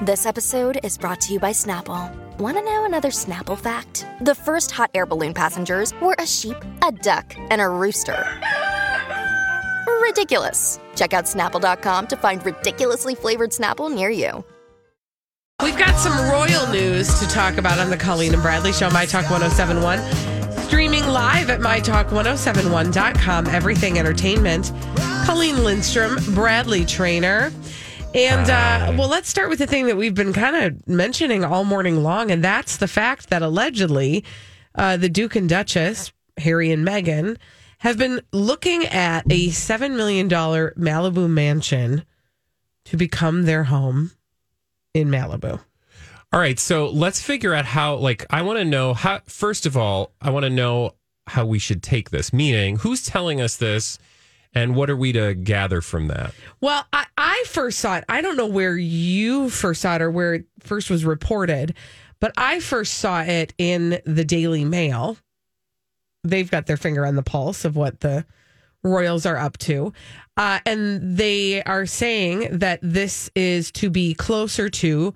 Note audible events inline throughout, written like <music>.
This episode is brought to you by Snapple. Want to know another Snapple fact? The first hot air balloon passengers were a sheep, a duck, and a rooster. Ridiculous. Check out snapple.com to find ridiculously flavored Snapple near you. We've got some royal news to talk about on the Colleen and Bradley Show, My Talk 1071. Streaming live at MyTalk1071.com, everything entertainment. Colleen Lindstrom, Bradley Traynor. And uh, well, let's start with the thing that we've been kind of mentioning all morning long, and that's the fact that allegedly uh, the Duke and Duchess, Harry and Meghan, have been looking at a $7 million Malibu mansion to become their home in Malibu. All right, so let's figure out how. Like, I want to know how. First of all, I want to know how we should take this. Meaning, who's telling us this, and what are we to gather from that? Well, I, I first saw it. I don't know where you first saw it or where it first was reported, but I first saw it in the Daily Mail. They've got their finger on the pulse of what the Royals are up to. Uh, and they are saying that this is to be closer to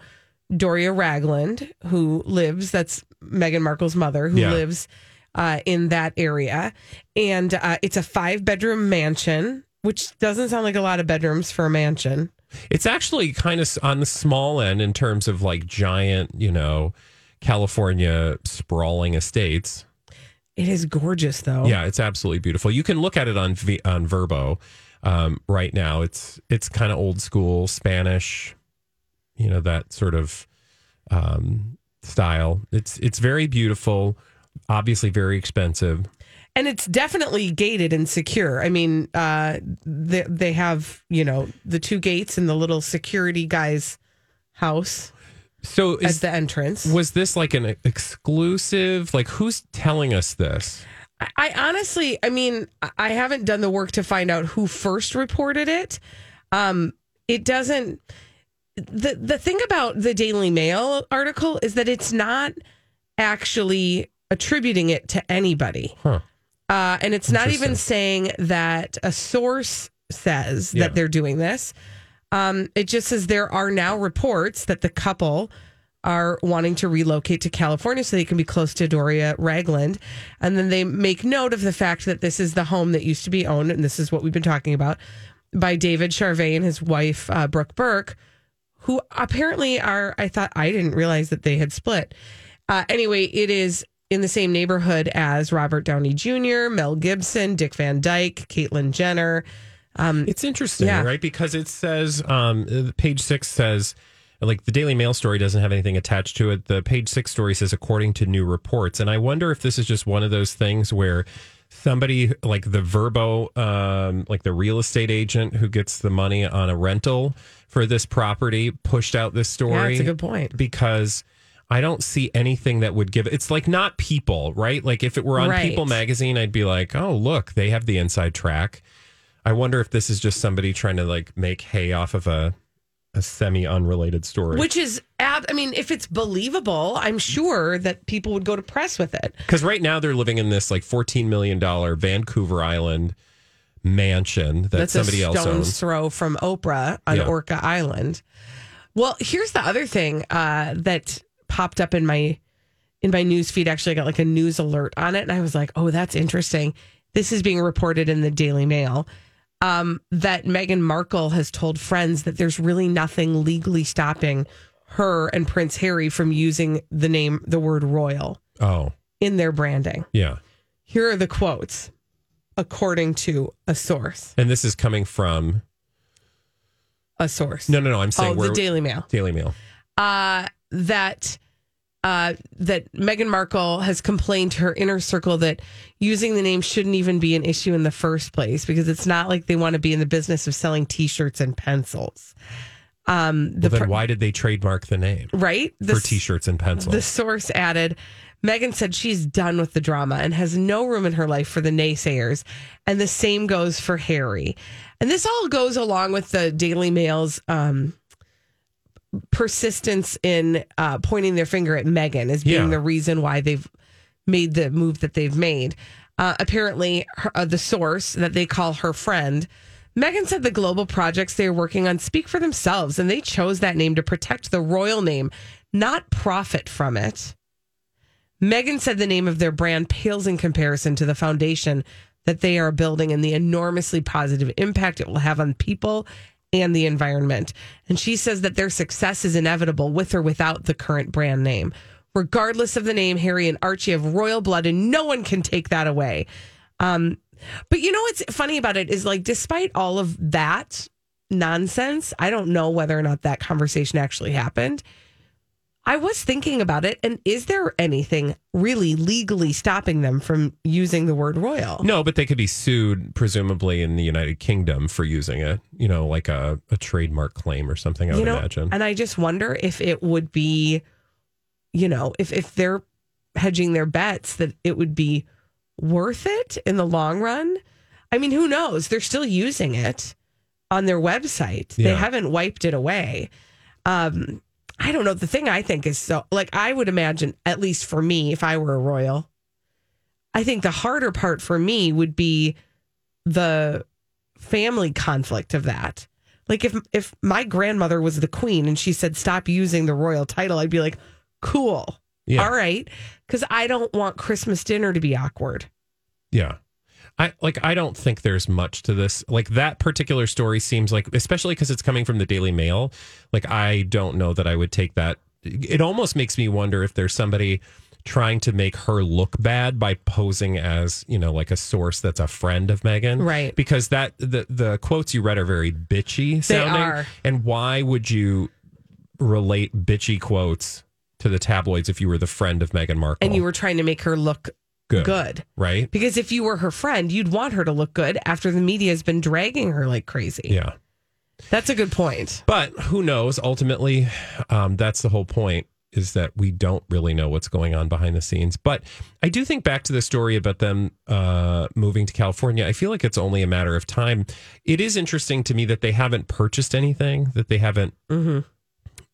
Doria Ragland, who lives, that's Meghan Markle's mother, who Yeah. lives uh, in that area. And uh, it's a five bedroom mansion, which doesn't sound like a lot of bedrooms for a mansion. It's actually kind of on the small end in terms of like giant, you know, California sprawling estates. It is gorgeous, though. Yeah, it's absolutely beautiful. You can look at it on v- on Vrbo um, right now. It's it's kind of old school Spanish, you know that sort of um, style. It's it's very beautiful. Obviously, very expensive. and it's definitely gated and secure. I mean, uh, they they have you know the two gates and the little security guy's house So as is the entrance. was this like an exclusive? Like who's telling us this? I, I honestly, I mean, I- I haven't done the work to find out who first reported it. Um, it doesn't. the The thing about the Daily Mail article is that it's not actually attributing it to anybody. Huh. Uh, and it's not even saying that a source says Yeah. that they're doing this. Um, it just says there are now reports that the couple are wanting to relocate to California so they can be close to Doria Ragland. And then they make note of the fact that this is the home that used to be owned, and this is what we've been talking about, by David Charvet and his wife, uh, Brooke Burke, who apparently are, I thought, I didn't realize that they had split. Uh, anyway, it is in the same neighborhood as Robert Downey Jr., Mel Gibson, Dick Van Dyke, Caitlyn Jenner. It's interesting, Yeah. right? Because it says, um, page six says, like the Daily Mail story doesn't have anything attached to it. The page six story says, according to new reports. And I wonder if this is just one of those things where somebody like the Vrbo, um, like the real estate agent who gets the money on a rental for this property, pushed out this story. Yeah, that's a good point. Because I don't see anything that would give it's like not people, right? Like if it were on Right. People magazine, I'd be like, oh, look, they have the inside track. I wonder if this is just somebody trying to like make hay off of a a semi unrelated story. Which is, ab- I mean, if it's believable, I'm sure that people would go to press with it. Because right now they're living in this like fourteen million dollar Vancouver Island mansion that That's somebody else owns. throw from Oprah on Yeah. Orca Island. Well, here's the other thing uh, that popped up in my in my news feed. Actually, I got like a news alert on it, and I was like, "Oh, that's interesting." This is being reported in the Daily Mail um, that Meghan Markle has told friends that there's really nothing legally stopping her and Prince Harry from using the name, the word royal Oh, in their branding. yeah. Here are the quotes, according to a source. And this is coming from A source. no, no, no. I'm saying oh, the Daily Mail. Daily Mail. uh, that uh, that Meghan Markle has complained to her inner circle that using the name shouldn't even be an issue in the first place because it's not like they want to be in the business of selling T-shirts and pencils. Um, the Well, then why did they trademark the name right the for T-shirts and pencils? The source added, Meghan said she's done with the drama and has no room in her life for the naysayers. And the same goes for Harry. And this all goes along with the Daily Mail's um, persistence in uh, pointing their finger at Meghan as being Yeah. the reason why they've made the move that they've made. Uh, apparently, her, uh, the source that they call her friend, Meghan said the global projects they are working on speak for themselves, and they chose that name to protect the royal name, not profit from it. Meghan said the name of their brand pales in comparison to the foundation that they are building and the enormously positive impact it will have on people and the environment. And she says that their success is inevitable with or without the current brand name. Regardless of the name, Harry and Archie have royal blood and no one can take that away. Um, but you know what's funny about it is like, despite all of that nonsense, I don't know whether or not that conversation actually happened. I was thinking about it, and is there anything really legally stopping them from using the word royal? no, but they could be sued, presumably in the United Kingdom, for using it. You know, like a, a trademark claim or something. I would know, imagine. and I just wonder if it would be, you know, if if they're hedging their bets, that it would be worth it in the long run. I mean, who knows? They're still using it on their website. They haven't wiped it away. Um, I don't know. The thing I think is so like I would imagine, at least for me, if I were a royal, I think the harder part for me would be the family conflict of that. Like if if my grandmother was the queen and she said stop using the royal title, I'd be like, cool, Yeah. all right, because I don't want Christmas dinner to be awkward. Yeah. I like I don't think there's much to this. Like that particular story seems like especially cuz it's coming from the Daily Mail, like I don't know that I would take that. It almost makes me wonder if there's somebody trying to make her look bad by posing as, you know, like a source that's a friend of Meghan. Right. Because that the the quotes you read are very bitchy sounding. are. And why would you relate bitchy quotes to the tabloids if you were the friend of Meghan Markle? And you were trying to make her look good. good. Right? Because if you were her friend, you'd want her to look good after the media has been dragging her like crazy. Yeah. That's a good point. But who knows? Ultimately, um, that's the whole point is that we don't really know what's going on behind the scenes. But I do think back to the story about them uh, moving to California. I feel like it's only a matter of time. It is interesting to me that they haven't purchased anything, that they haven't,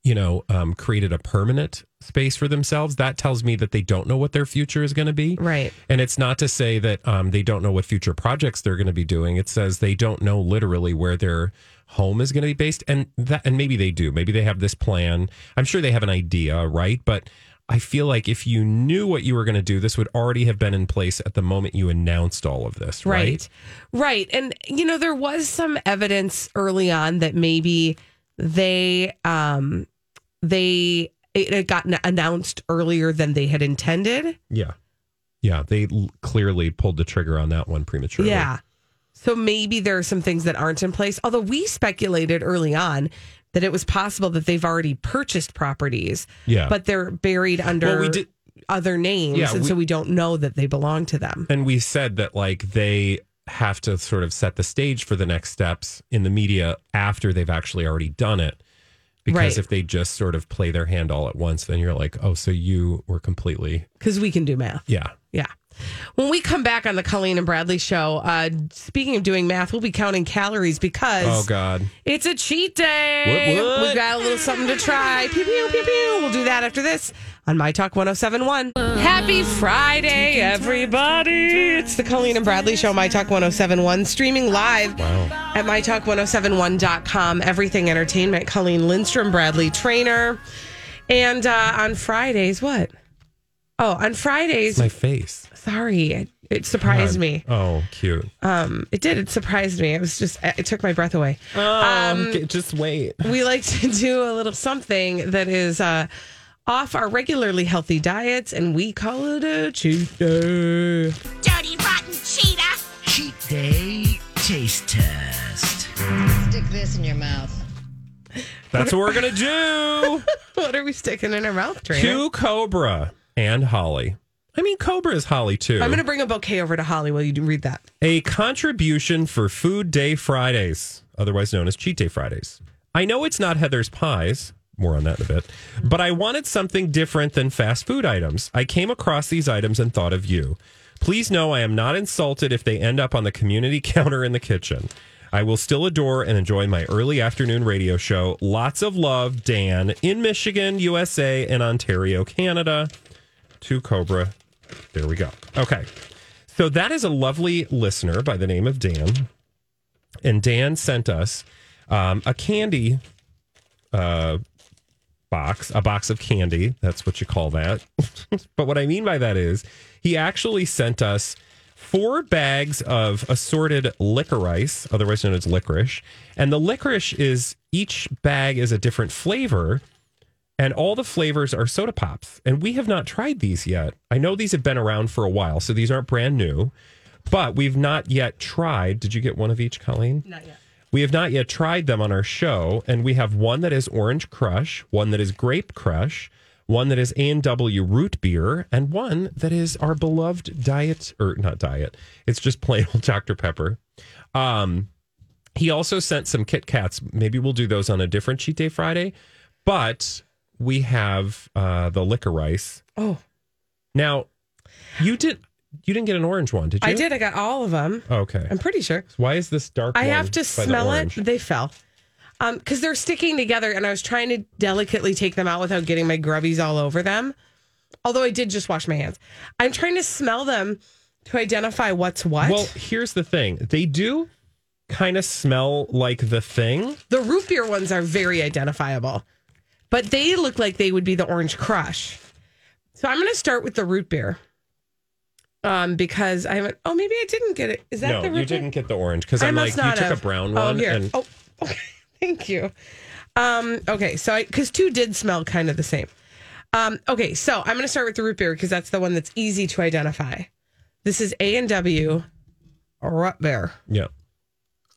you know, um, created a permanent space for themselves. That tells me that they don't know what their future is going to be. Right. And it's not to say that um, they don't know what future projects they're going to be doing. It says they don't know literally where their home is going to be based, and that, and maybe they do. Maybe they have this plan. I'm sure they have an idea, right? But I feel like if you knew what you were going to do, this would already have been in place at the moment you announced all of this, right? Right. Right. And, you know, there was some evidence early on that maybe they, um, they, it had gotten announced earlier than they had intended. Yeah, yeah. They l- clearly pulled the trigger on that one prematurely. Yeah. So maybe there are some things that aren't in place. Although we speculated early on that it was possible that they've already purchased properties, yeah. but they're buried under Well, we did- other names. Yeah, and we- so we don't know that they belong to them. And we said that like they have to sort of set the stage for the next steps in the media after they've actually already done it. Because Right. if they just sort of play their hand all at once, then you're like, oh, so you were completely, Because we can do math. yeah. Yeah. When we come back on the Colleen and Bradley show, uh, speaking of doing math, we'll be counting calories because Oh, God. it's a cheat day. What, what? We've got a little something to try. Pew, pew, pew, pew. We'll do that after this on My Talk 1071. Happy Friday, everybody. It's the Colleen and Bradley show, My Talk 1071, streaming live Wow. at MyTalk1071.com. Everything Entertainment. Colleen Lindstrom, Bradley Traynor. And uh, on Fridays, what? Oh, on Fridays, My face. sorry, it, it surprised God. me. Oh, cute. Um, it did. It surprised me. It was just, it took my breath away. Um, just wait. We like to <laughs> do a little something that is uh, off our regularly healthy diets, and we call it a cheat day. dirty, rotten cheetah. Cheat Day Taste Test. Stick this in your mouth. That's what we're going to do. <laughs> What are we sticking in our mouth, Traynor? to Cobra and Holly. I mean, Cobra is Holly too. I'm going to bring a bouquet over to Holly while you do read that. a contribution for Food Day Fridays, otherwise known as Cheat Day Fridays. I know it's not Heather's Pies. More on that in a bit. But I wanted something different than fast food items. I came across these items and thought of you. Please know I am not insulted if they end up on the community <laughs> counter in the kitchen. I will still adore and enjoy my early afternoon radio show. Lots of love, Dan, in Michigan, USA, and Ontario, Canada. To Cobra. There we go. Okay. So that is a lovely listener by the name of Dan. And Dan sent us um, a candy uh, box, a box of candy. That's what you call that. <laughs> but what I mean by that is he actually sent us four bags of assorted licorice, otherwise known as licorice. And the licorice is each bag is a different flavor. And all the flavors are soda pops. And we have not tried these yet. I know these have been around for a while, so these aren't brand new, but we've not yet tried. Did you get one of each, Colleen? Not yet. We have not yet tried them on our show, and we have one that is Orange Crush, one that is Grape Crush, one that is A and W Root Beer, and one that is our beloved Diet or not Diet. It's just plain old <laughs> Dr Pepper. Um, he also sent some Kit Kats. Maybe we'll do those on a different cheat day Friday, but we have uh, the licorice. Oh, Now, you did you didn't get an orange one, did you? I did. I got all of them. Okay. I'm pretty sure. Why is this dark? I one have to by the smell it. They fell. Um, because they're sticking together, and I was trying to delicately take them out without getting my grubbies all over them. Although I did just wash my hands. I'm trying to smell them to identify what's what. Well, here's the thing. They do kind of smell like the thing. the root beer ones are very identifiable, but they look like they would be the orange crush. So I'm going to start with the root beer. Um, because I haven't. Oh, maybe I didn't get it. Is that no, the root beer? you didn't get the orange because I'm like, you took have. a brown Oh, one. here. And Oh, <laughs> okay. Thank you. Um, okay, so I because two did smell kind of the same. Um, okay, so I'm going to start with the root beer because that's the one that's easy to identify. This is A and W root beer yeah.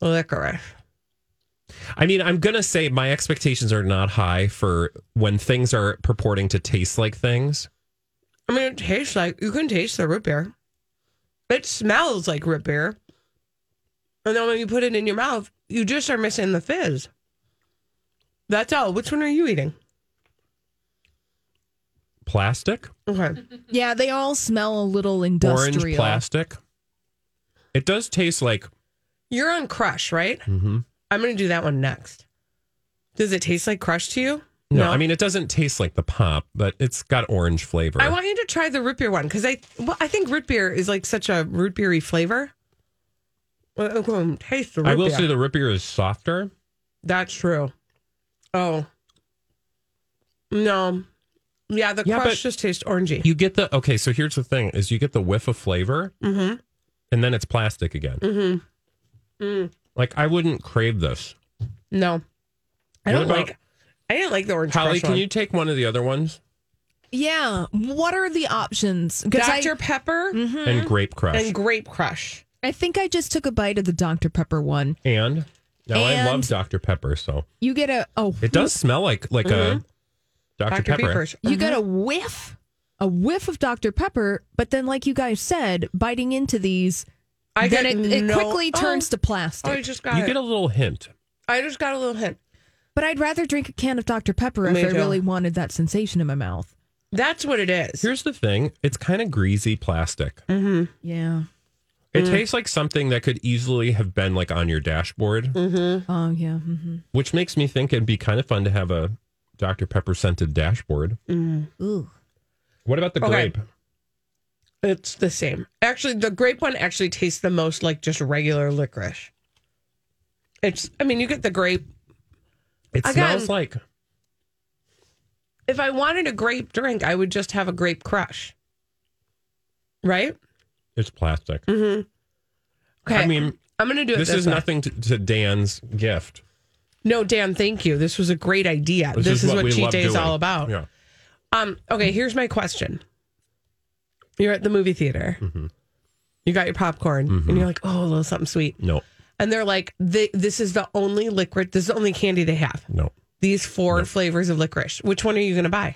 licorice. I mean, I'm going to say my expectations are not high for when things are purporting to taste like things. I mean, it tastes like you can taste the root beer. It smells like root beer, and then when you put it in your mouth, you just are missing the fizz. That's all. Which one are you eating? Plastic, Okay. <laughs> Yeah, they all smell a little industrial. orange plastic. It does taste like You're on Crush, right? Mm-hmm. I'm going to do that one next. Does it taste like Crush to you? No, I mean it doesn't taste like the pop, but it's got orange flavor. I want you to try the root beer one because I, well, I think root beer is like such a root beery flavor. Well, taste the root I will beer. say the root beer is softer. That's true. Oh. No. Yeah, the Yeah, crush just tastes orangey. You get the okay. So here's the thing: is you get the whiff of flavor, mm-hmm. and then it's plastic again. Mm-hmm. Mm. Like I wouldn't crave this. No. I What don't about- like I didn't like the orange Holly, crush can one. you take one of the other ones Yeah. What are the options? 'Cause I, Dr. Pepper mm-hmm. and grape crush and grape crush. I think I just took a bite of the Dr. Pepper one. and now I love Dr Pepper, so You get a, oh it does smell like like a mm-hmm. Dr, Dr. Pepper. Pepper's. you get a mm-hmm. whiff, a whiff of Dr. Pepper, but then, like you guys said, biting into these, I then get it, it no- quickly turns oh, to plastic. Oh, I just got You it. get a little hint. I just got a little hint. But I'd rather drink a can of Dr. Pepper if Me I too. really wanted that sensation in my mouth. That's what it is. Here's the thing: it's kind of greasy plastic. Mm-hmm. Yeah. It tastes like something that could easily have been like on your dashboard, Mm-hmm. Oh, yeah. hmm which makes me think it'd be kind of fun to have a Dr Pepper scented dashboard. Ooh. What about the Okay. grape? It's the same. Actually, the grape one actually tastes the most like just regular licorice. It's I mean, you get the grape. It Again- smells like If I wanted a grape drink, I would just have a grape crush. Right? it's plastic. Mm-hmm. Okay. I mean, I'm going to do it this, this, is way. nothing to, to Dan's gift. No, Dan, thank you. This was a great idea. This, is, what, we cheat day is all about. Yeah. Um, okay, here's my question. You're at the movie theater. Mm-hmm. You got your popcorn, and you're like, "Oh, a little something sweet." No, And they're like, "Th- "This is the only liquid. This is the only candy they have. no. These four flavors of licorice. Which one are you going to buy?"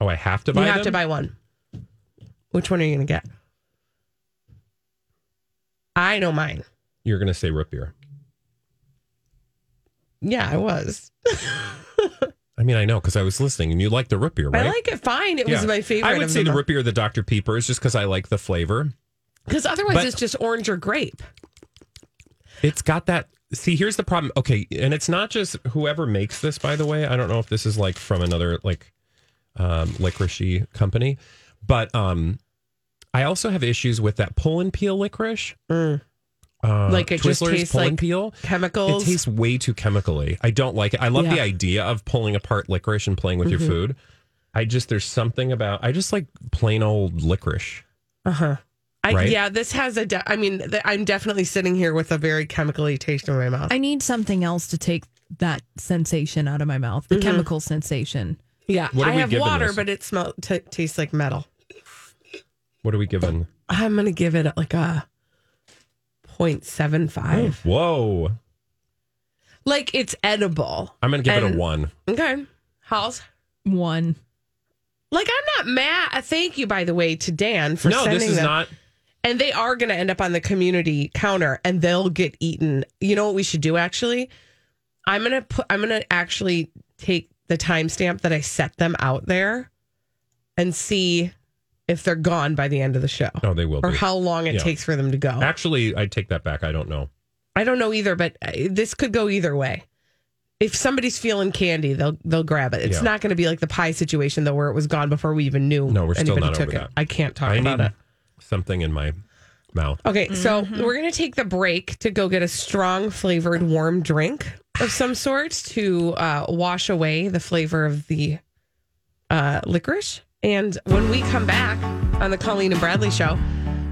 Oh, I have to buy one? you have them? to buy one. Which one are you going to get? I know mine. You're going to say root beer. Yeah, I was. <laughs> I mean, I know because I was listening and you like the root beer, right? I like it fine. It Yeah. was my favorite. I would say the root beer, the Dr. Pepper, is just because I like the flavor. Because otherwise, But- it's just orange or grape. It's got that. See, here's the problem. Okay, and it's not just whoever makes this. By the way, I don't know if this is like from another like um, licorice company, but um, I also have issues with that pull and peel licorice. Uh, Mm. Like it just Twizzlers tastes pull like and peel. chemicals. It tastes way too chemically. I don't like it. I love the idea of pulling apart licorice and playing with Mhm. your food. I just there's something about I just like plain old licorice. Uh huh. I, Right? Yeah, this has a. De- I mean, th- I'm definitely sitting here with a very chemically taste in my mouth. I need something else to take that sensation out of my mouth, the Mhm. chemical sensation. Yeah, What are I we have giving water, this? but it smells t- tastes like metal. What are we giving? I'm gonna give it like a 0.75. Whoa! Like it's edible. I'm gonna give it a And- one. Okay, how's One. like I'm not mad. Thank you, by the way, to Dan for No, sending this is them. not. and they are going to end up on the community counter and they'll get eaten. You know what we should do actually? I'm going to put I'm going to actually take the timestamp that I set them out there and see if they're gone by the end of the show No, they will or be. how long it Yeah. takes for them to go. Actually, I take that back. I don't know. I don't know either, but uh, this could go either way. If somebody's feeling candy, they'll they'll grab it. It's Yeah. not going to be like the pie situation though, where it was gone before we even knew. No, we're still not took over it. that. I can't talk I about it. something in my mouth. Okay, so we're going to take the break to go get a strong flavored warm drink of some sort to uh, wash away the flavor of the uh, licorice. And when we come back on the Colleen and Bradley show,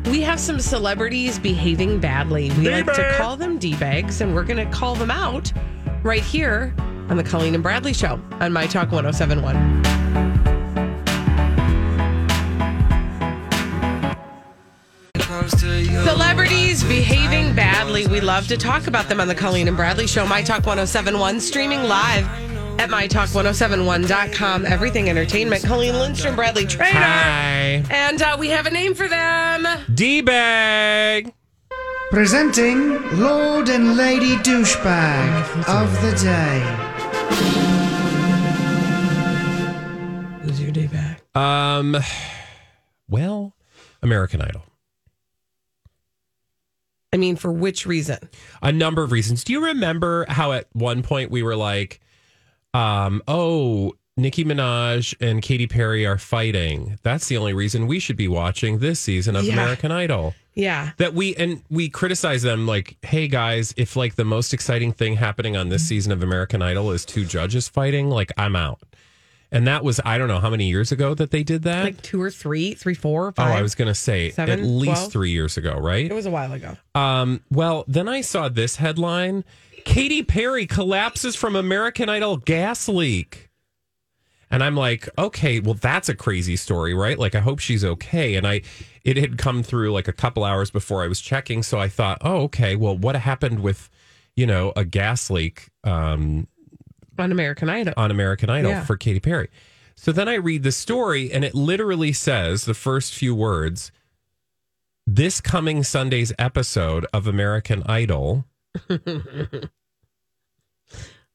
we have some celebrities behaving badly. We like to call them D bags, and we're going to call them out right here on the Colleen and Bradley show on My Talk 1071. Celebrities behaving badly. We love to talk about them on the Colleen and Bradley Show. My Talk 1071, streaming live at MyTalk1071.com. Everything Entertainment. Colleen Lindstrom, Bradley Traynor. Hi, And uh, we have a name for them. D bag. Presenting Lord and Lady Douchebag of the Day. Who's your day back? Um, well, American Idol. I mean, for which reason? A number of reasons. Do you remember how at one point we were like, um, oh, Nicki Minaj and Katy Perry are fighting. That's the only reason we should be watching this season of Yeah. American Idol. Yeah. That we and we criticize them like, hey guys, if like the most exciting thing happening on this season of American Idol is two judges fighting, like I'm out. And that was I don't know how many years ago that they did that. Like two or three, three, four, oh, five. I was gonna say seven, at least 12? three years ago, right? It was a while ago. Um, well, then I saw this headline: Katy Perry collapses from American Idol gas leak. And I'm like, okay, well, that's a crazy story, right? Like, I hope she's okay. And I, it had come through like a couple hours before I was checking, so I thought, oh, okay, well, what happened with, you know, a gas leak um, On American Idol. on American Idol Yeah. for Katy Perry? So then I read the story, and it literally says the first few words: "This coming Sunday's episode of American Idol." <laughs>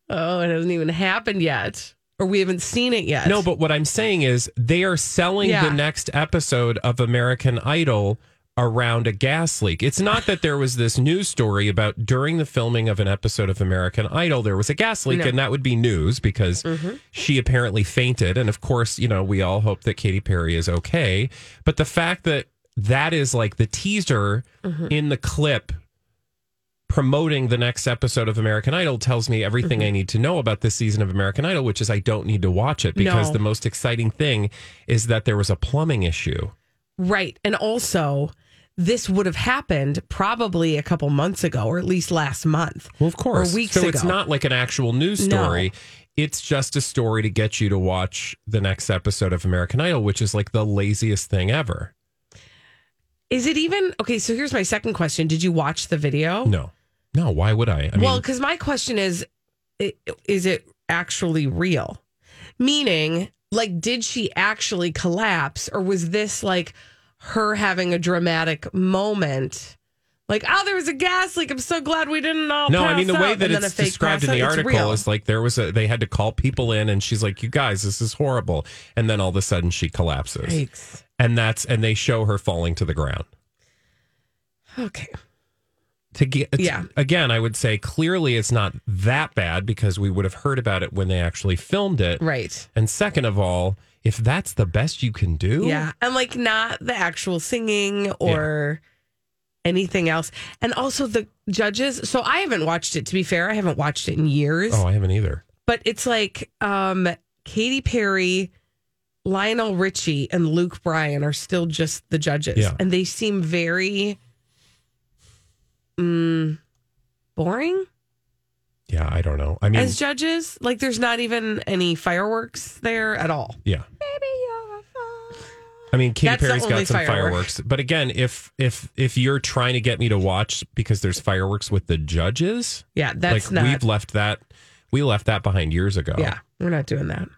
Oh, it hasn't even happened yet. or we haven't seen it yet. No, but what I'm saying is they are selling Yeah. the next episode of American Idol around a gas leak. It's not that there was this news story about during the filming of an episode of American Idol there was a gas leak No. and that would be news because Mhm. she apparently fainted and of course, you know, we all hope that Katy Perry is okay, but the fact that that is like the teaser Mhm. in the clip promoting the next episode of American Idol tells me everything Mm-hmm. I need to know about this season of American Idol, which is I don't need to watch it because No. the most exciting thing is that there was a plumbing issue. Right. And also, this would have happened probably a couple months ago, or at least last month. Well, of course. Or weeks so ago. it's not like an actual news No. story. It's just a story to get you to watch the next episode of American Idol, which is like the laziest thing ever. Is it even okay? So here's my second question: Did you watch the video? No, no. Why would I? I well, because my question is, is it actually real? Meaning, like, did she actually collapse, or was this like her having a dramatic moment? Like, oh, there was a gas leak. I'm so glad we didn't all. no, I mean the way out," that it's described in the out. Article is like there was a they had to call people in, and she's like, "You guys, this is horrible," and then all of a sudden she collapses, Yikes. and that's and they show her falling to the ground. Okay. to get Yeah. again i would say clearly it's not that bad because we would have heard about it when they actually filmed it Right. and second of all if that's the best you can do Yeah. And like not the actual singing or anything else. And also the judges. So I haven't watched it, to be fair. I haven't watched it in years. oh i haven't either But it's like um Katy Perry, Lionel Richie, and Luke Bryan are still just the judges. Yeah. And they seem very mm, boring yeah i don't know i mean as judges. Like there's not even any fireworks there at all. yeah Maybe you're. I mean, Katy That's the Perry's only got some firework. fireworks, but again, if if if you're trying to get me to watch because there's fireworks with the judges, Yeah, that's like not we've left that we left that behind years ago. Yeah, we're not doing that.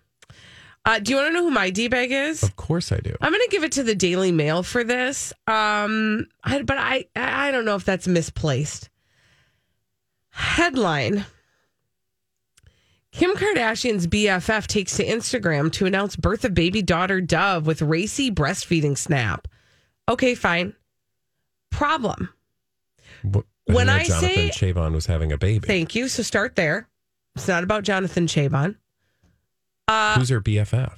Uh, do you want to know who my D bag is? of course I do. I'm going to give it to the Daily Mail for this. Um, I, but I I don't know if that's misplaced. Headline: Kim Kardashian's BFF takes to Instagram to announce birth of baby daughter Dove with racy breastfeeding snap. Okay, fine. Problem. Wh- When I Jonathan say- Cheban was having a baby, Thank you. So start there. It's not about Jonathan Cheban. Uh, who's her BFF?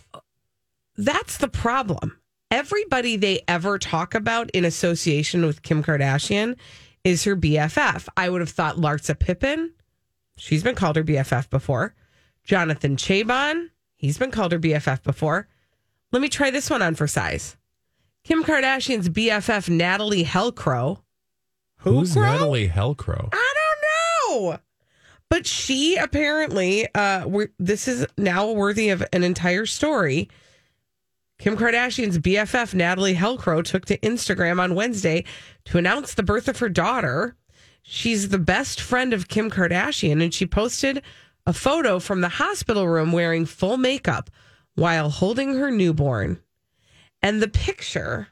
That's the problem. Everybody they ever talk about in association with Kim Kardashian is her BFF. I would have thought Larsa Pippen. She's been called her BFF before. Jonathan Cheban. He's been called her BFF before. Let me try this one on for size. Kim Kardashian's BFF, Natalie Halcro. Who's Crow? Natalie Halcro? I don't know. But she apparently, uh, this is now worthy of an entire story. Kim Kardashian's BFF, Natalie Halcro, took to Instagram on Wednesday to announce the birth of her daughter. She's the best friend of Kim Kardashian, and she posted a photo from the hospital room wearing full makeup while holding her newborn. And the picture,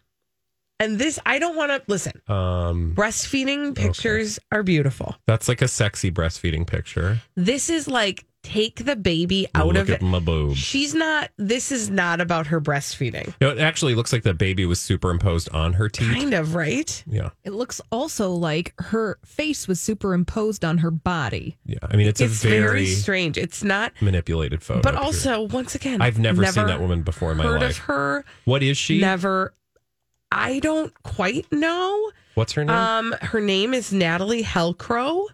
and this, I don't want to listen, Um, breastfeeding pictures are beautiful. that's like a sexy breastfeeding picture. This is like take the baby out Look of at it. my boob. She's not. This is not about her breastfeeding. No, it actually looks like the baby was superimposed on her teeth. Kind of right. Yeah, It looks also like her face was superimposed on her body. yeah. I mean, it's, It's a very, very, strange. It's not. manipulated photo. But here. also, once again, I've never, seen that woman before in my heard life. of her. What is she? Never. I don't quite know. What's her name? Um, her name is Natalie Halcro,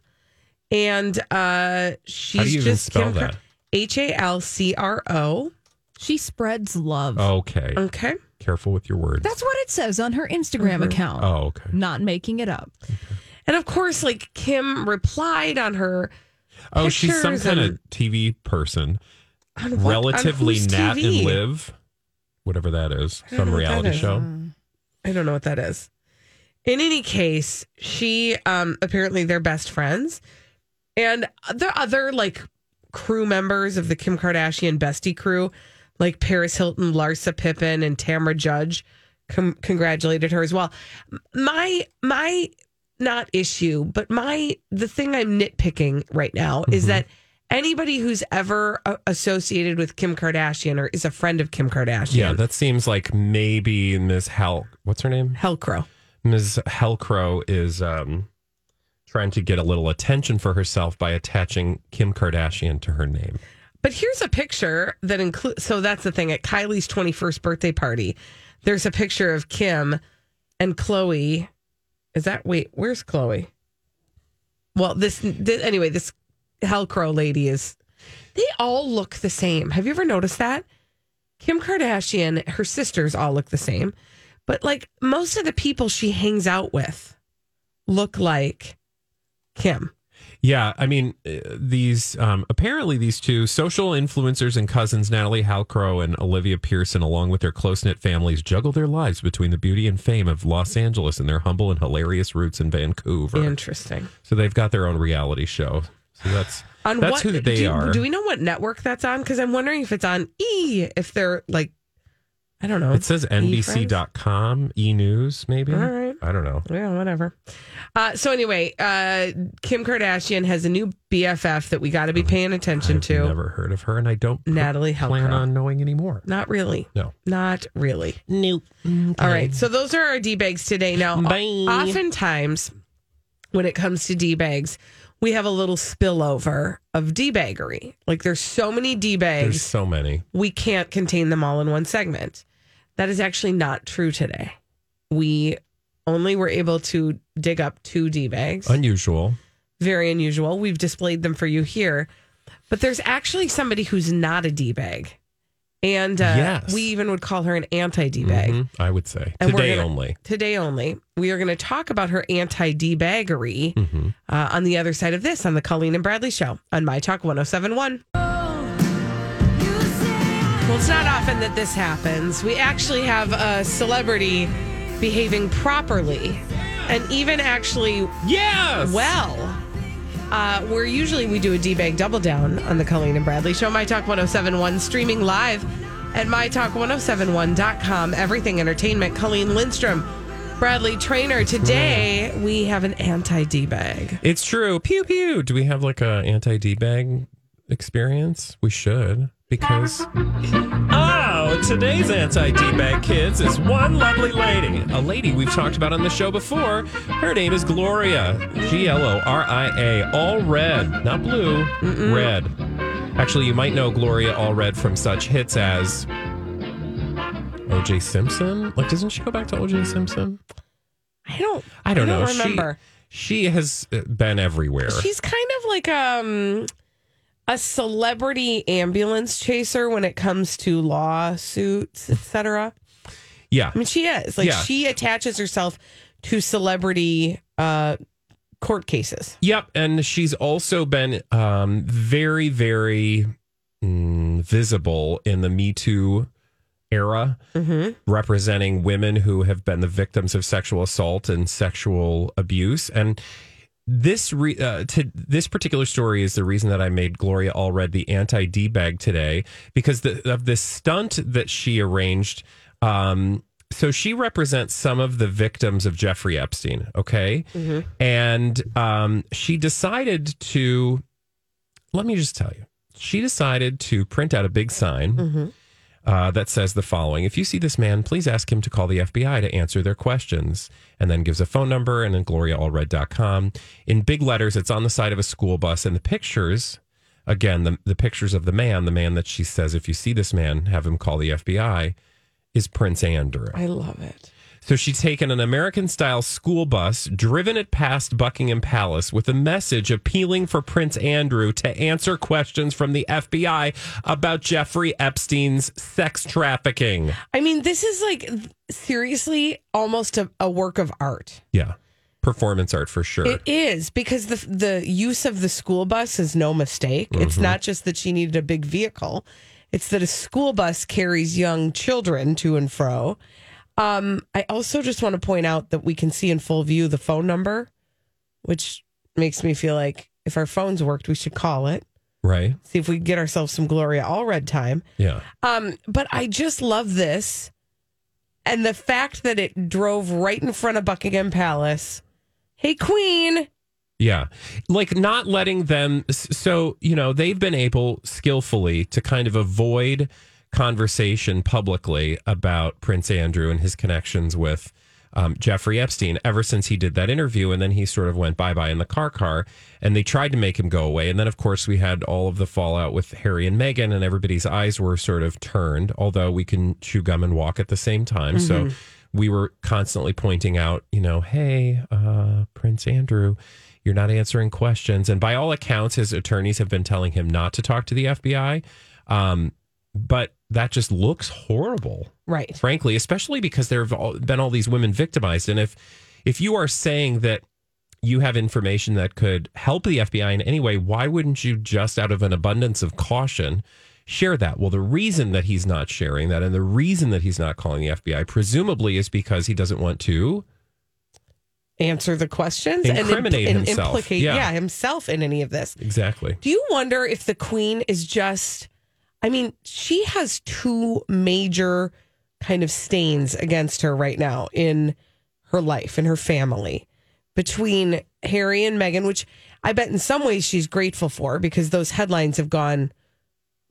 and uh, she's How do you even just spell Kim that? H A L C R O. She spreads love. okay. Okay. Careful with your words. That's what it says on her Instagram Mhm. account. oh, okay. Not making it up. And of course, like Kim replied on her. Oh, she's some kind and- of TV person. on what- on Relatively whose Nat TV? and Live, whatever that is, I some know what that reality is. show. I don't know what that is. In any case, she um apparently they're best friends. And the other like crew members of the Kim Kardashian bestie crew, like Paris Hilton, Larsa Pippen, and Tamra Judge, com- congratulated her as well. My my not issue, but my the thing I'm nitpicking right now is Mhm. that anybody who's ever uh, associated with Kim Kardashian or is a friend of Kim Kardashian. Yeah, that seems like maybe Ms. Hell. What's her name? Halcro. Ms. Halcro is um, trying to get a little attention for herself by attaching Kim Kardashian to her name. But here's a picture that includes. So that's the thing. At Kylie's 21st birthday party, there's a picture of Kim and Khloe. Is that wait? Where's Khloe? Well, this, this anyway. This Halcro lady is. They all look the same. Have you ever noticed that? Kim Kardashian, her sisters all look the same, but like most of the people she hangs out with look like Kim. Yeah, I mean, uh, these um, apparently these two social influencers and cousins, Natalie Halcro and Olivia Pierson, along with their close knit families, juggle their lives between the beauty and fame of Los Angeles and their humble and hilarious roots in Vancouver. Interesting. So they've got their own reality show. So that's On that's what who they do, are. Do we know what network that's on? Because I'm wondering if it's on E. If they're like, I don't know. it says? NBC.com, E News, maybe. All right. I don't know. Yeah, whatever. Uh, so anyway, uh, Kim Kardashian has a new BFF that we got to be paying attention I've to. never heard of her, and I don't pr- Natalie plan Halcro. on knowing anymore. Not really. No. Not really. Nope. All right. So those are our D bags today. Now, Bye. oftentimes when it comes to D bags, we have a little spillover of D baggery. Like there's so many D There's so many. we can't contain them all in one segment. That is actually not true today. We only were able to dig up two D bags. Unusual. Very unusual. We've displayed them for you here. But there's actually somebody who's not a D bag. And uh, Yes. we even would call her an anti D bag. Mhm, I would say. And Today gonna- only. Today only. We are going to talk about her anti D baggery Mm-hmm. uh, on the other side of this on the Colleen and Bradley show on My Talk 1071. Well, it's not often that this happens. We actually have a celebrity behaving properly and even actually Yes. well. Uh, where usually we do a D-bag double down on the Colleen and Bradley show. My Talk 1071 streaming live at mytalk1071.com. Everything Entertainment. Colleen Lindstrom, Bradley Traynor. Today we have an anti D-bag. It's true. Pew pew. Do we have like a anti D bag experience? We should because oh, today's anti D bag kids is one lovely lady, a lady we've talked about on the show before. Her name is Gloria, G L O R I A, all red, not blue, red. Actually, you might know Gloria Allred from such hits as O.J. Simpson. Like, doesn't she go back to O.J. Simpson? I don't. I don't I know. don't remember. She, she has been everywhere. She's kind of like um a celebrity ambulance chaser when it comes to lawsuits, etc. yeah. I mean, she is like Yeah. she attaches herself to celebrity uh court cases. Yep, and she's also been um, very, very mm, visible in the Me Too era, representing women who have been the victims of sexual assault and sexual abuse. And this re- uh, to this particular story is the reason that I made Gloria Allred the anti D bag today because the, of this stunt that she arranged. Um, so she represents some of the victims of Jeffrey Epstein. Okay, and um, she decided to. Let me just tell you, she decided to print out a big sign uh, that says the following If you see this man, please ask him to call the FBI to answer their questions. And then gives a phone number and then gloriaallred.com. In big letters, it's on the side of a school bus. And the pictures, again, the, the pictures of the man, the man that she says, if you see this man, have him call the FBI, is Prince Andrew. I love it. So she's taken an American style school bus, driven it past Buckingham Palace with a message appealing for Prince Andrew to answer questions from the FBI about Jeffrey Epstein's sex trafficking. I mean, this is like seriously almost a, a work of art. Yeah. Performance art for sure. It is because the the use of the school bus is no mistake. It's Mm-hmm. not just that she needed a big vehicle; it's that a school bus carries young children to and fro. Um, I also just want to point out that we can see in full view the phone number, which makes me feel like if our phones worked, we should call it. right? See if we can get ourselves some Gloria Allred time. Yeah. Um, but I just love this. And the fact that it drove right in front of Buckingham Palace. Hey, Queen. Yeah. Like not letting them. So, you know, they've been able skillfully to kind of avoid conversation publicly about Prince Andrew and his connections with um, Jeffrey Epstein ever since he did that interview. And then he sort of went bye bye in the car car and they tried to make him go away. And then, of course, we had all of the fallout with Harry and Meghan, and everybody's eyes were sort of turned, although we can chew gum and walk at the same time. So we were constantly pointing out, you know, hey, uh, Prince Andrew, you're not answering questions. And by all accounts, his attorneys have been telling him not to talk to the FBI. Um, but that just looks horrible Right. frankly, especially because there have been all these women victimized. And if if you are saying that you have information that could help the FBI in any way, why wouldn't you just out of an abundance of caution share that? Well, the reason that he's not sharing that and the reason that he's not calling the FBI presumably is because he doesn't want to Answer the questions Incriminate and, himself. implicate Yeah. yeah, himself in any of this. exactly. Do you wonder if the queen is just I mean, she has two major kind of stains against her right now in her life and her family between Harry and Meghan, which I bet in some ways she's grateful for because those headlines have gone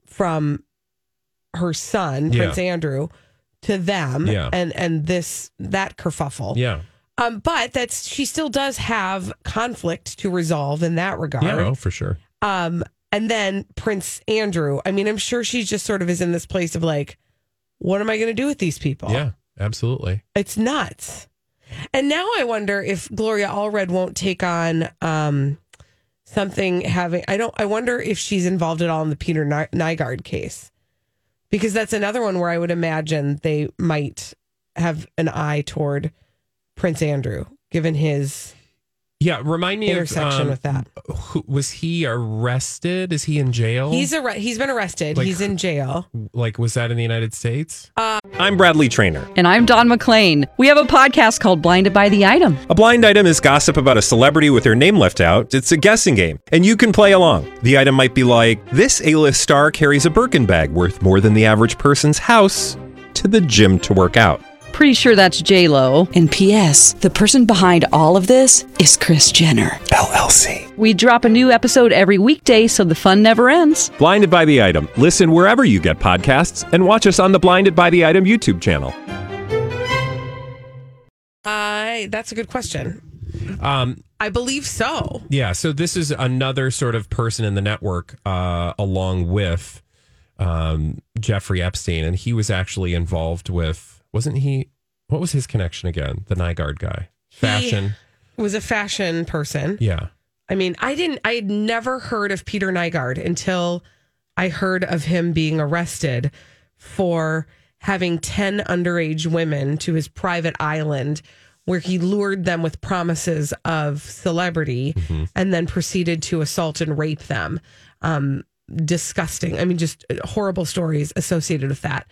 from her son, Yeah. Prince Andrew, to them Yeah. and and this that kerfuffle. Yeah. Um, but that's she still does have conflict to resolve in that regard. Yeah, oh, for sure. Um, and then Prince Andrew. I mean, I'm sure she just sort of is in this place of like, what am I going to do with these people? Yeah, absolutely. It's nuts. And now I wonder if Gloria Allred won't take on um, something having. I don't. I wonder if she's involved at all in the Peter Ny- Nygard case, because that's another one where I would imagine they might have an eye toward Prince Andrew, given his Yeah, remind me intersection of um, with that. Who, was he arrested? Is he in jail? He's arre- he's been arrested. Like- he's in jail. like was that in the United States? I'm Bradley Traynor. And I'm Don McClain. We have a podcast called Blinded by the Item. A blind item is gossip about a celebrity with their name left out. It's a guessing game, and you can play along. The item might be like this: A-list star carries a Birkin bag worth more than the average person's house to the gym to work out. Pretty sure that's J Lo. And P.S. The person behind all of this is Kris Jenner. LLC. We drop a new episode every weekday, so the fun never ends. Blinded by the item. Listen wherever you get podcasts, and watch us on the Blinded by the Item YouTube channel. I that's a good question. Um, I believe so. Yeah, so this is another sort of person in the network, uh, along with um, Jeffrey Epstein, and he was actually involved with. Wasn't he? What was his connection again? The Nygard guy, fashion. He was a fashion person. Yeah, I mean, I didn't. I had never heard of Peter Nygard until I heard of him being arrested for having ten underage women to his private island, where he lured them with promises of celebrity, and then proceeded to assault and rape them. Um, disgusting. I mean, just horrible stories associated with that.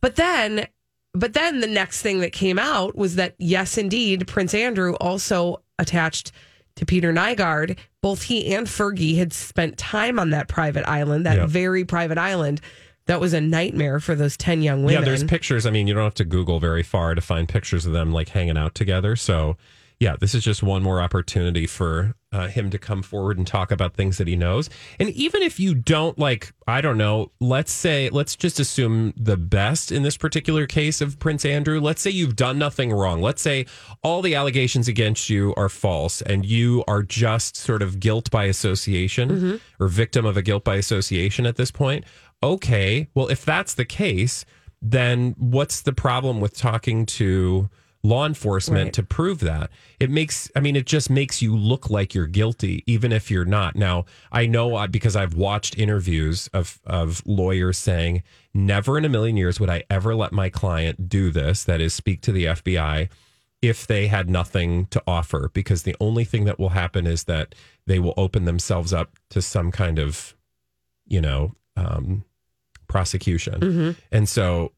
But then, but then the next thing that came out was that yes, indeed, Prince Andrew also attached to Peter Nygard. Both he and Fergie had spent time on that private island, that Yeah. very private island. That was a nightmare for those ten young women. yeah. There's pictures. I mean, you don't have to Google very far to find pictures of them like hanging out together. So, yeah, this is just one more opportunity for uh, him to come forward and talk about things that he knows. And even if you don't like, I don't know, let's say, let's just assume the best in this particular case of Prince Andrew. Let's say you've done nothing wrong. Let's say all the allegations against you are false and you are just sort of guilt by association or victim of a guilt by association at this point. Okay, well, if that's the case, then what's the problem with talking to law enforcement Right. to prove that. It makes i mean it just makes you look like you're guilty even if you're not. Now i know uh, because i've watched interviews of of lawyers saying never in a million years would i ever let my client do this that is speak to the fbi if they had nothing to offer. Because the only thing that will happen is that they will open themselves up to some kind of you know um prosecution. And so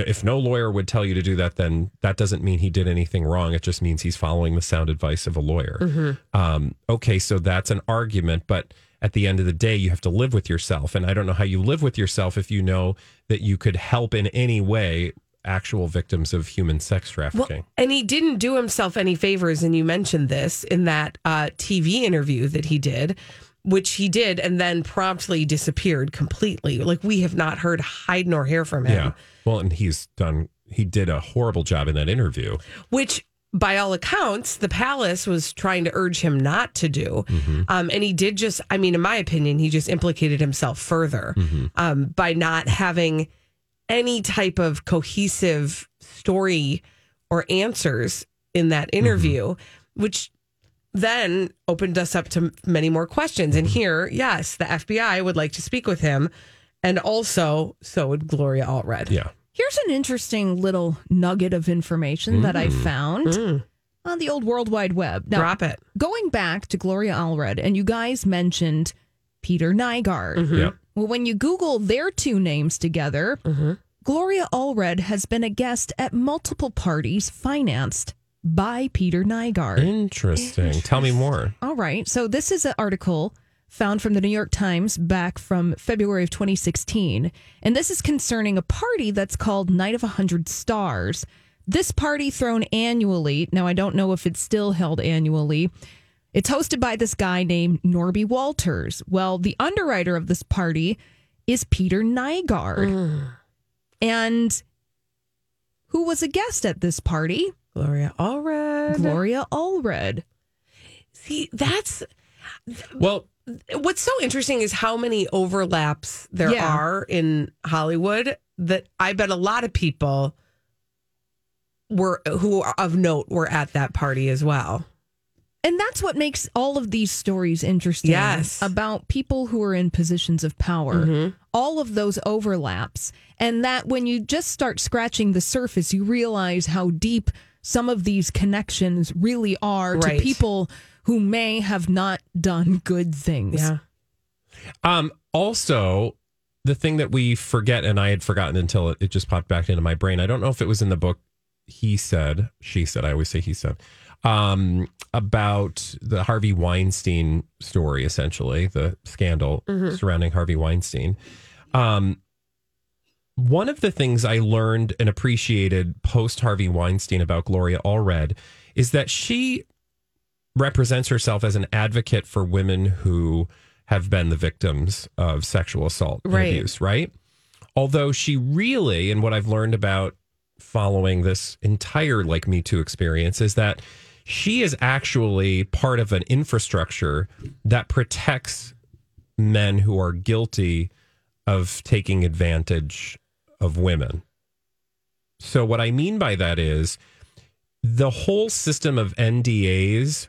if no lawyer would tell you to do that, then that doesn't mean he did anything wrong. It just means he's following the sound advice of a lawyer. Um, okay, so that's an argument, but at the end of the day, you have to live with yourself. And I don't know how you live with yourself if you know that you could help in any way actual victims of human sex Well, trafficking. and he didn't do himself any favors, and you mentioned this in that uh, TV interview that he did, which he did, and then promptly disappeared completely. Like we have not heard hide nor hair from him. yeah. Well, and he's done. He did a horrible job in that interview. which by all accounts the palace was trying to urge him not to do Mm-hmm. um, and he did just i mean in my opinion he just implicated himself further Mm-hmm. um, by not having any type of cohesive story or answers in that Mm-hmm. interview which then opened us up to many more questions and here yes the fbi would like to speak with him and also so would gloria allred Yeah. Here's an interesting little nugget of information that I mm. found mm. on the old World Wide Web. Now, Drop it. Going back to Gloria Allred, and you guys mentioned Peter Nygard. Mm-hmm. Yeah. Well, when you Google their two names together, mm-hmm. Gloria Allred has been a guest at multiple parties financed by Peter Nygard. Interesting. Tell me more. All right. So this is an article found from the New York Times back from February of 2016. And this is concerning a party that's called Night of a Hundred Stars. This party thrown annually. Now, I don't know if it's still held annually. It's hosted by this guy named Norby Walters. Well, the underwriter of this party is Peter Nygaard. Mm. And who was a guest at this party? Gloria allred Gloria Allred. see that's Well, what's so interesting is how many overlaps there Yeah. are in Hollywood that I bet a lot of people were who are of note were at that party as well. And that's what makes all of these stories interesting. Yes. About people who are in positions of power. Mm-hmm. All of those overlaps. And that when you just start scratching the surface, you realize how deep some of these connections really are Right. to people who may have not done good things. Yeah. Um, also, the thing that we forget, and I had forgotten until it, it just popped back into my brain. I don't know if it was in the book. He said, she said. I always say he said um, about the Harvey Weinstein story, essentially the scandal surrounding Harvey Weinstein. Um, one of the things I learned and appreciated post Harvey Weinstein about Gloria Allred is that she represents herself as an advocate for women who have been the victims of sexual assault and abuse, right? Although she really, and what I've learned about following this entire like Me Too experience is that she is actually part of an infrastructure that protects men who are guilty of taking advantage of women. So, what I mean by that is the whole system of NDAs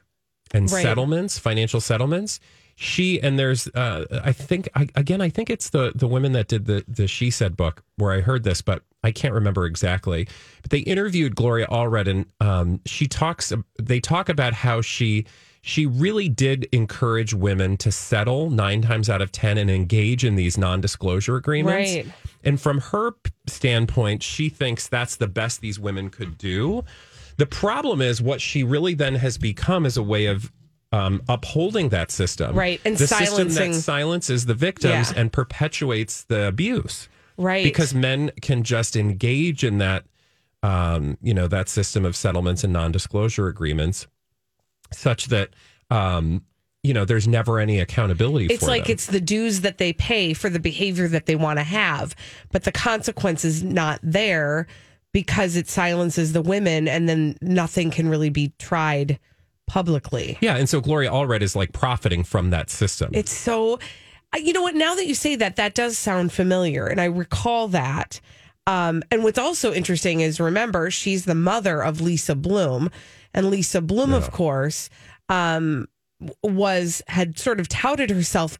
and Right. settlements, financial settlements. She and there's, uh, I think, I, again, I think it's the the women that did the the She Said book where I heard this, but I can't remember exactly. But they interviewed Gloria Allred, and um, she talks. They talk about how she she really did encourage women to settle nine times out of ten and engage in these non disclosure agreements. Right. And from her standpoint, she thinks that's the best these women could do. The problem is what she really then has become is a way of um, upholding that system. Right, and the system silencing- that silences the victims Yeah. and perpetuates the abuse. Right. Because men can just engage in that, um, you know, that system of settlements and non-disclosure agreements, such that, um, you know, there's never any accountability. For it. It's like them. it's the dues that they pay for the behavior that they want to have, but the consequence is not there because it silences the women and then nothing can really be tried publicly. yeah, and so Gloria Allred is like profiting from that system. It's so, you know what? Now that you say that, that does sound familiar, and I recall that. Um, and what's also interesting is remember she's the mother of Lisa Bloom, and Lisa Bloom, of course, um, was had sort of touted herself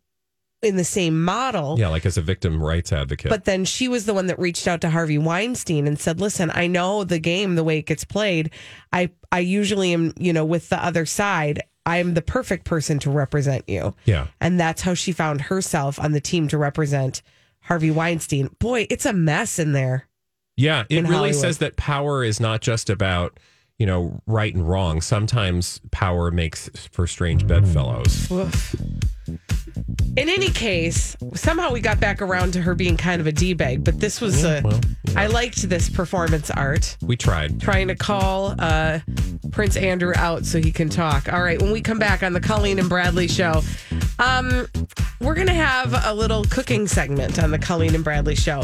in the same model. yeah, like as a victim rights advocate. But then she was the one that reached out to Harvey Weinstein and said, "Listen, I know the game the way it gets played. I I usually am, you know, with the other side. I'm the perfect person to represent you." yeah. And that's how she found herself on the team to represent Harvey Weinstein. Boy, it's a mess in there. Yeah, it in really Hollywood. says that power is not just about, you know, right and wrong. Sometimes power makes for strange bedfellows. In any case, somehow we got back around to her being kind of a d bag, but this was Yeah, a. well, I liked this performance art. We tried. Trying to call uh, Prince Andrew out so he can talk. All right, when we come back on the Colleen and Bradley show, um, we're going to have a little cooking segment on the Colleen and Bradley show,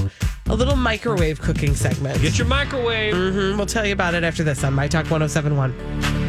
a little microwave cooking segment. Get your microwave. hmm We'll tell you about it after this on My Talk 1071.